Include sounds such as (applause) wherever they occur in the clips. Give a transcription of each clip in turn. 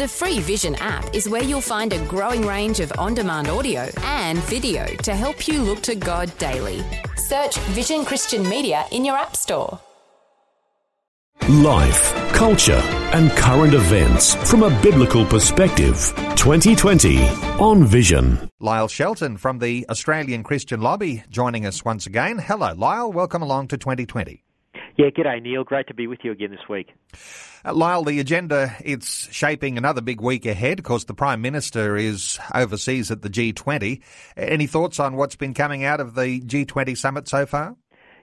The free Vision app is where you'll find a growing range of on demand audio and video to help you look to God daily. Search Vision Christian Media in your App Store. Life, culture, and current events from a biblical perspective. 2020 on Vision. Lyle Shelton from the Australian Christian Lobby joining us once again. Hello, Lyle. Welcome along to 2020. Yeah, g'day, Neil. Great to be with you again this week. Uh, Lyle, the agenda, it's shaping another big week ahead. Of course, the Prime Minister is overseas at the G20. Any thoughts on what's been coming out of the G20 summit so far?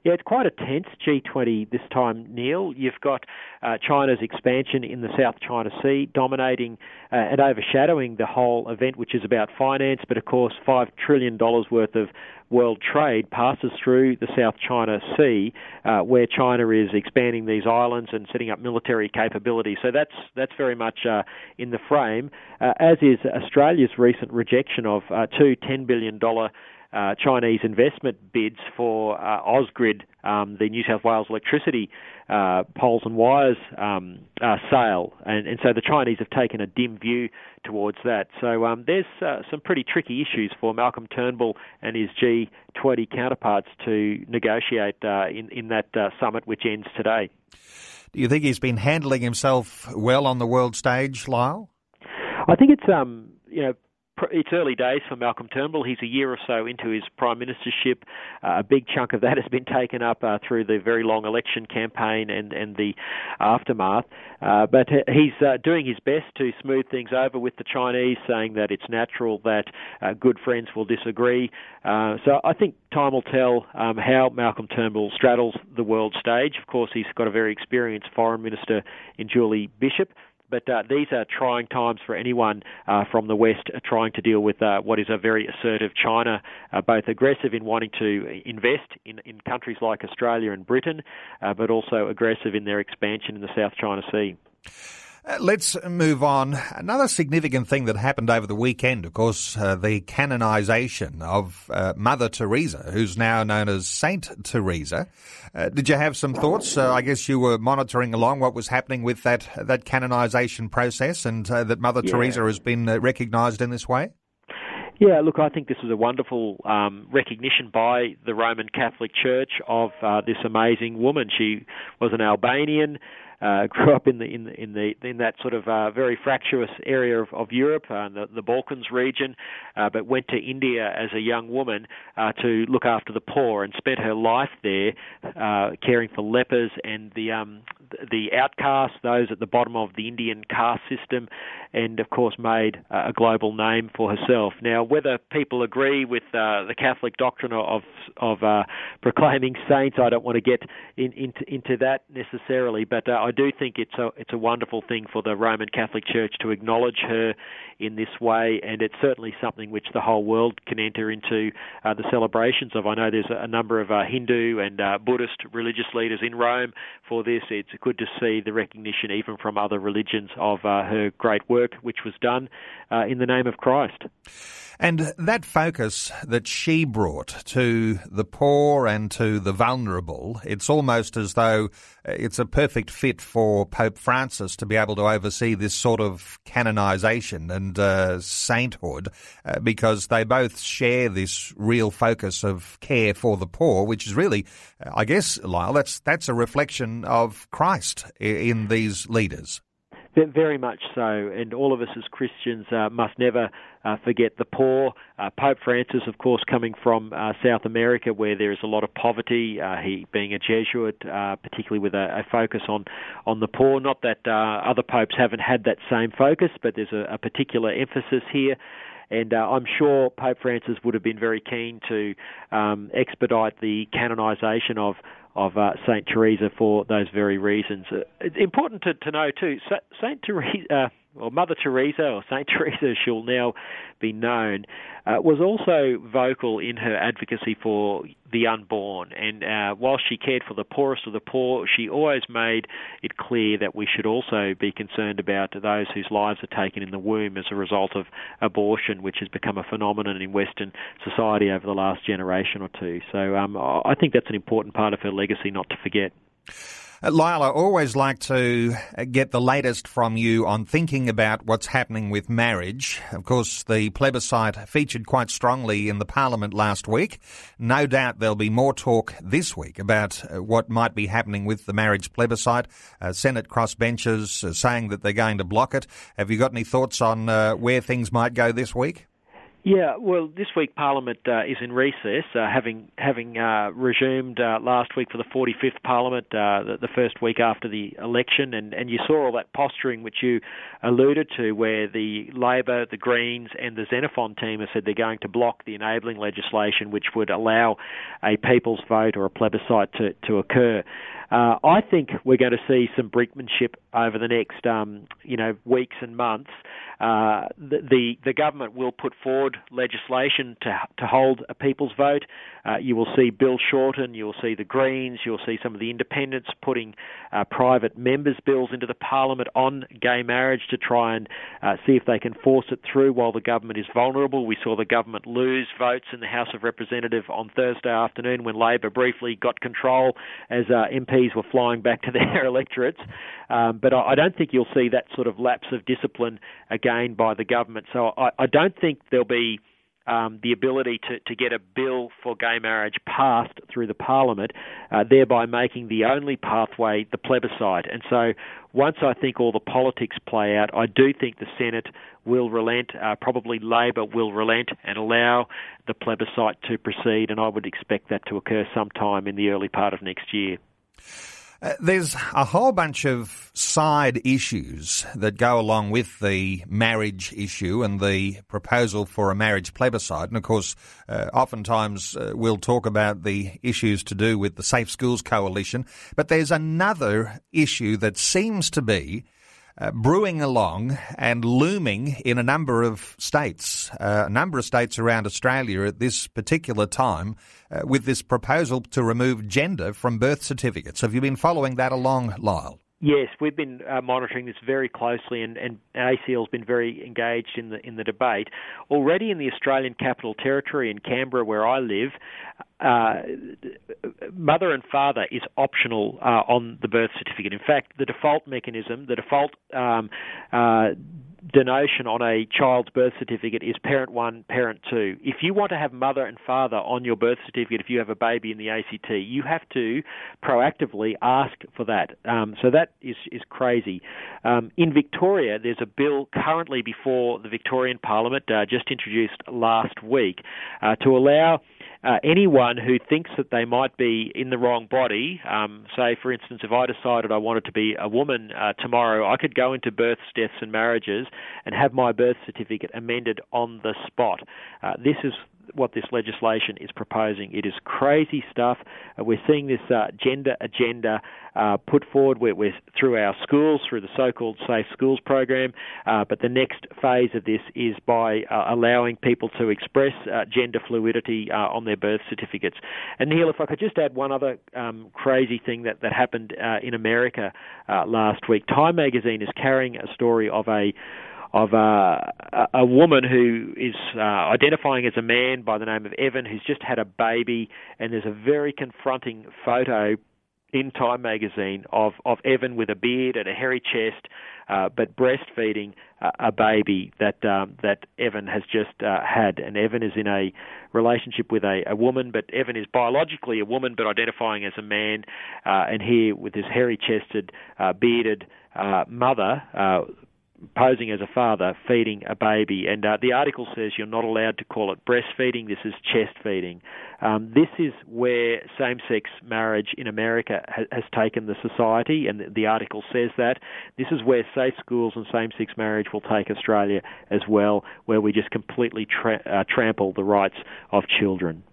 Yeah, it's quite a tense G20 this time, Neil. You've got uh, China's expansion in the South China Sea dominating uh, and overshadowing the whole event, which is about finance, but of course, $5 trillion worth of world trade passes through the South China Sea, uh, where China is expanding these islands and setting up military capability. So that's that's very much uh, in the frame, uh, as is Australia's recent rejection of uh, two $10 billion uh, Chinese investment bids for uh, Ausgrid, um, the New South Wales electricity uh, poles and wires um, uh, sale, and, and, so the Chinese have taken a dim view towards that. So um, there's uh, some pretty tricky issues for Malcolm Turnbull and his G20 counterparts to negotiate uh, in in that summit, which ends today. Do you think he's been handling himself well on the world stage, Lyle? I think it's um, you know it's early days for Malcolm Turnbull. He's a year or so into his prime ministership. Uh, a big chunk of that has been taken up uh, through the very long election campaign and and the aftermath. Uh, but he's uh, doing his best to smooth things over with the Chinese, saying that it's natural that uh, good friends will disagree. Uh, so I think time will tell um, how Malcolm Turnbull straddles the world stage. Of course, he's got a very experienced foreign minister in Julie Bishop. But uh, these are trying times for anyone uh, from the West trying to deal with uh, what is a very assertive China, uh, both aggressive in wanting to invest in, in countries like Australia and Britain, uh, but also aggressive in their expansion in the South China Sea. Uh, let's move on. Another significant thing that happened over the weekend, of course, uh, the canonization of uh, Mother Teresa, who's now known as Saint Teresa. Uh, did you have some thoughts? Uh, I guess you were monitoring along what was happening with that that canonization process, and uh, that Mother yeah. Teresa has been recognised in this way. Yeah, look, I think this was a wonderful um, recognition by the Roman Catholic Church of this amazing woman. She was an Albanian uh, (laughs) grew up in the in the in the in that sort of uh, very fractious area of, of Europe, uh, the, the Balkans region, uh, but went to India as a young woman uh, to look after the poor and spent her life there, uh, caring for lepers and the um, the outcasts, those at the bottom of the Indian caste system, and of course made a global name for herself. Now, whether people agree with uh, the Catholic doctrine of of uh, proclaiming saints, I don't want to get in, into into that necessarily, but uh, I do think it's a it's a wonderful thing for the Roman Catholic Church to acknowledge her in this way, and it's certainly something which the whole world can enter into uh, the celebrations of. I know there's a number of uh, Hindu and uh, Buddhist religious leaders in Rome for this. It's good to see the recognition, even from other religions, of uh, her great work, which was done uh, in the name of Christ. And that focus that she brought to the poor and to the vulnerable, it's almost as though it's a perfect fit for Pope Francis to be able to oversee this sort of canonization and uh, sainthood uh, because they both share this real focus of care for the poor, which is really, I guess, Lyle, that's, that's a reflection of Christ in these leaders. Very much so, and all of us as Christians uh, must never uh, forget the poor. Uh, Pope Francis, of course, coming from uh, South America where there is a lot of poverty, uh, he being a Jesuit, uh, particularly with a, a, focus on, on the poor. Not that other popes haven't had that same focus, but there's a, a particular emphasis here and uh, I'm sure Pope Francis would have been very keen to um, expedite the canonisation of of uh, Saint Teresa for those very reasons. Uh, it's important to, to know too. Saint Teresa, uh, or Mother Teresa, or Saint (laughs) Teresa, she'll now be known, uh, was also vocal in her advocacy for the unborn. And uh, while she cared for the poorest of the poor, she always made it clear that we should also be concerned about those whose lives are taken in the womb as a result of abortion, which has become a phenomenon in Western society over the last generation or two. So um, I think that's an important part of her legacy not to forget. Uh, I always like to uh, get the latest from you on thinking about what's happening with marriage. Of course, the plebiscite featured quite strongly in the Parliament last week. No doubt there'll be more talk this week about uh, what might be happening with the marriage plebiscite. Uh, Senate crossbenchers saying that they're going to block it. Have you got any thoughts on uh, where things might go this week? Yeah, well, this week Parliament uh, is in recess, uh, having having uh, resumed uh, last week for the 45th Parliament, uh, the, the, first week after the election, and, and you saw all that posturing which you alluded to, where the Labor, the Greens, and the Xenophon team have said they're going to block the enabling legislation which would allow a people's vote or a plebiscite to, to occur. Uh, I think we're going to see some brinkmanship over the next, um, you know, weeks and months. Uh, the, the, government will put forward legislation to to hold a people's vote. Uh, you will see Bill Shorten, you will see the Greens, you'll see some of the independents putting uh, private members' bills into the Parliament on gay marriage to try and uh, see if they can force it through while the government is vulnerable. We saw the government lose votes in the House of Representatives on Thursday afternoon when Labor briefly got control as uh, MPs were flying back to their (laughs) electorates. Um, but I, I don't think you'll see that sort of lapse of discipline again by the government. So I, I don't think there'll be um, the ability to, to get a bill for gay marriage passed through the Parliament, uh, thereby making the only pathway the plebiscite. And so, once I think all the politics play out, I do think the Senate will relent, uh, probably Labor will relent and allow the plebiscite to proceed, and I would expect that to occur sometime in the early part of next year. Uh, there's a whole bunch of side issues that go along with the marriage issue and the proposal for a marriage plebiscite. And of course, uh, oftentimes uh, we'll talk about the issues to do with the Safe Schools Coalition. But there's another issue that seems to be uh, brewing along and looming in a number of states, uh, a number of states around Australia at this particular time, uh, with this proposal to remove gender from birth certificates. Have you been following that along, Lyle? Yes, we've been uh, monitoring this very closely, and, and ACL has been very engaged in the in the debate. Already in the Australian Capital Territory in Canberra, where I live, uh, mother and father is optional uh, on the birth certificate. In fact, the default mechanism, the default um, denotion on a child's birth certificate is parent one, parent two. If you want to have mother and father on your birth certificate, if you have a baby in the ACT, you have to proactively ask for that. Um, so that is is crazy. Um, in Victoria, there's a bill currently before the Victorian Parliament, uh, just introduced last week, uh, to allow uh, anyone who thinks that they might be in the wrong body, um, say for instance, if I decided I wanted to be a woman uh, tomorrow, I could go into births, deaths, and marriages and have my birth certificate amended on the spot. Uh, this is what this legislation is proposing. It is crazy stuff. Uh, we're seeing this uh, gender agenda uh, put forward we're, we're, through our schools, through the so-called Safe Schools program. Uh, but the next phase of this is by uh, allowing people to express gender fluidity on their birth certificates. And Neil, if I could just add one other um, crazy thing that, that happened in America last week. Time magazine is carrying a story of a of uh, a woman who is uh, identifying as a man by the name of Evan, who's just had a baby, and there's a very confronting photo in Time magazine of, of Evan with a beard and a hairy chest, uh, but breastfeeding uh, a baby that um, that Evan has just uh, had, and Evan is in a relationship with a, a woman, but Evan is biologically a woman, but identifying as a man, uh, and here with his hairy-chested, uh, bearded uh, mother posing as a father feeding a baby. And uh, the article says you're not allowed to call it breastfeeding, this is chest feeding. Um, this is where same sex marriage in America ha- has taken the society, and the, the article says that. This is where safe schools and same sex marriage will take Australia as well, where we just completely tra- uh, trample the rights of children.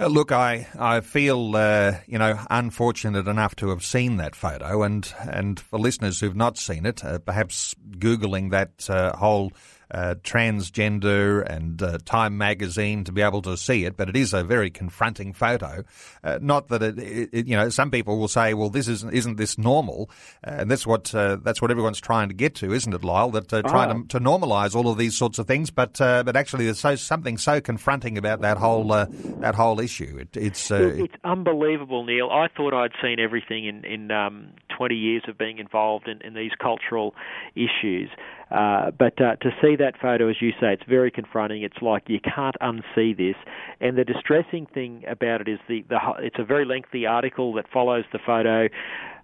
Uh, look, I I feel uh, you know unfortunate enough to have seen that photo, and and for listeners who've not seen it, uh, perhaps googling that uh, whole uh, transgender and uh, Time magazine to be able to see it, but it is a very confronting photo. Uh, not that it, it, you know, some people will say, well, this isn't, isn't this normal? and that's what, that's what everyone's trying to get to, isn't it, Lyle? That trying oh. to, to normalise all of these sorts of things, but, but actually there's so, something so confronting about that whole, that whole issue. It, it's, it's unbelievable, Neil. I thought I'd seen everything in, in um, 20 years of being involved in, in these cultural issues. Uh, but uh, to see that photo, as you say, it's very confronting. It's like you can't unsee this. And the distressing thing about it is the, the it's a very lengthy article that follows the photo.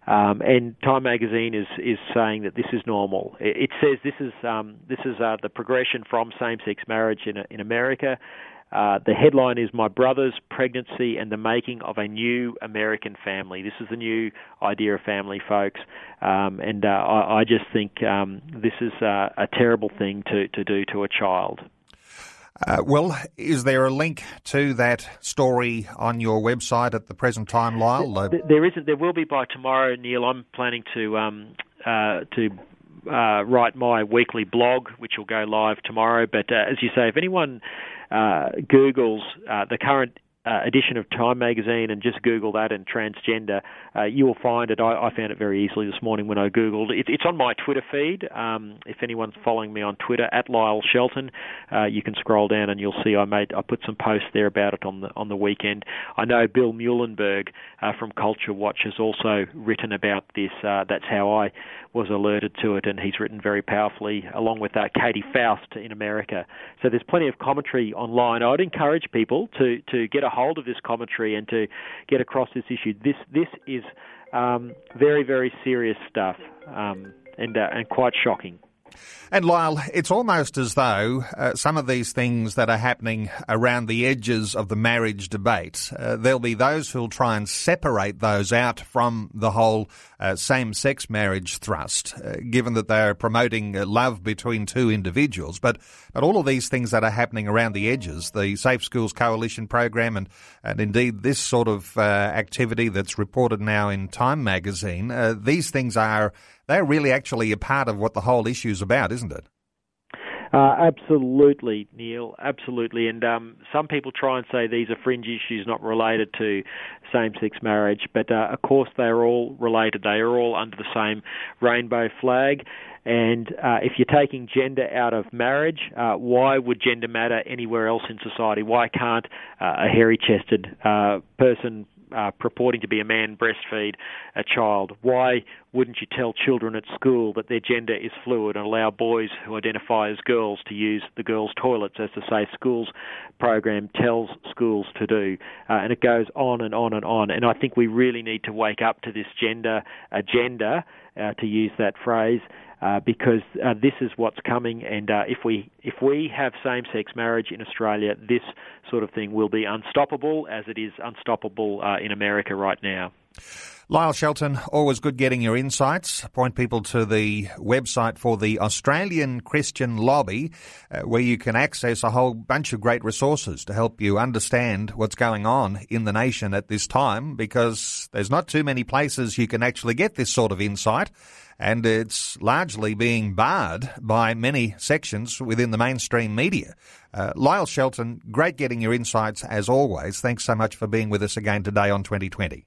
Um, and Time Magazine is is saying that this is normal. It, it says this is um, this is uh, the progression from same-sex marriage in in America. Uh, the headline is My Brother's Pregnancy and the Making of a New American Family. This is the new idea of family, folks. Um, and uh, I, I, just think um, this is uh, a terrible thing to, to do to a child. Uh, well, is there a link to that story on your website at the present time, Lyle? There isn't. There will be by tomorrow, Neil. I'm planning to um, uh, to uh, write my weekly blog, which will go live tomorrow. But uh, as you say, if anyone Google's uh, the current uh, edition of Time magazine and just Google that and transgender, uh, you will find it. I, I, found it very easily this morning when I Googled. It, it's on my Twitter feed. Um, if anyone's following me on Twitter at Lyle Shelton, uh, you can scroll down and you'll see I made I put some posts there about it on the on the weekend. I know Bill Muehlenberg uh, from Culture Watch has also written about this. Uh, that's how I was alerted to it, and he's written very powerfully along with uh, Katy Faust in America. So there's plenty of commentary online. I'd encourage people to to get a hold of this commentary and to get across this issue. This this is um, very very serious stuff um, and uh, and quite shocking. And Lyle, it's almost as though uh, some of these things that are happening around the edges of the marriage debate, uh, there'll be those who'll try and separate those out from the whole uh, same-sex marriage thrust, uh, given that they're promoting uh, love between two individuals. But but all of these things that are happening around the edges, the Safe Schools Coalition program, and and indeed this sort of uh, activity that's reported now in Time magazine, these things are they're really actually a part of what the whole issue is about, isn't it? Uh, absolutely, Neil. Absolutely. And um, some people try and say these are fringe issues not related to same sex marriage, but uh, of course they are all related. They are all under the same rainbow flag. And uh, if you're taking gender out of marriage, uh, why would gender matter anywhere else in society? Why can't uh, a hairy chested uh, person uh, purporting to be a man breastfeed a child? Why wouldn't you tell children at school that their gender is fluid and allow boys who identify as girls to use the girls' toilets, as the Safe Schools program tells schools to do? Uh, and it goes on and on and on. And I think we really need to wake up to this gender agenda, uh, to use that phrase, uh, because uh, this is what's coming. And uh, if we if we have same-sex marriage in Australia, this sort of thing will be unstoppable, as it is unstoppable uh, in America right now. Lyle Shelton, always good getting your insights. Point people to the website for the Australian Christian Lobby, uh, where you can access a whole bunch of great resources to help you understand what's going on in the nation at this time, because there's not too many places you can actually get this sort of insight and it's largely being barred by many sections within the mainstream media. Uh, Lyle Shelton, great getting your insights as always. Thanks so much for being with us again today on 2020.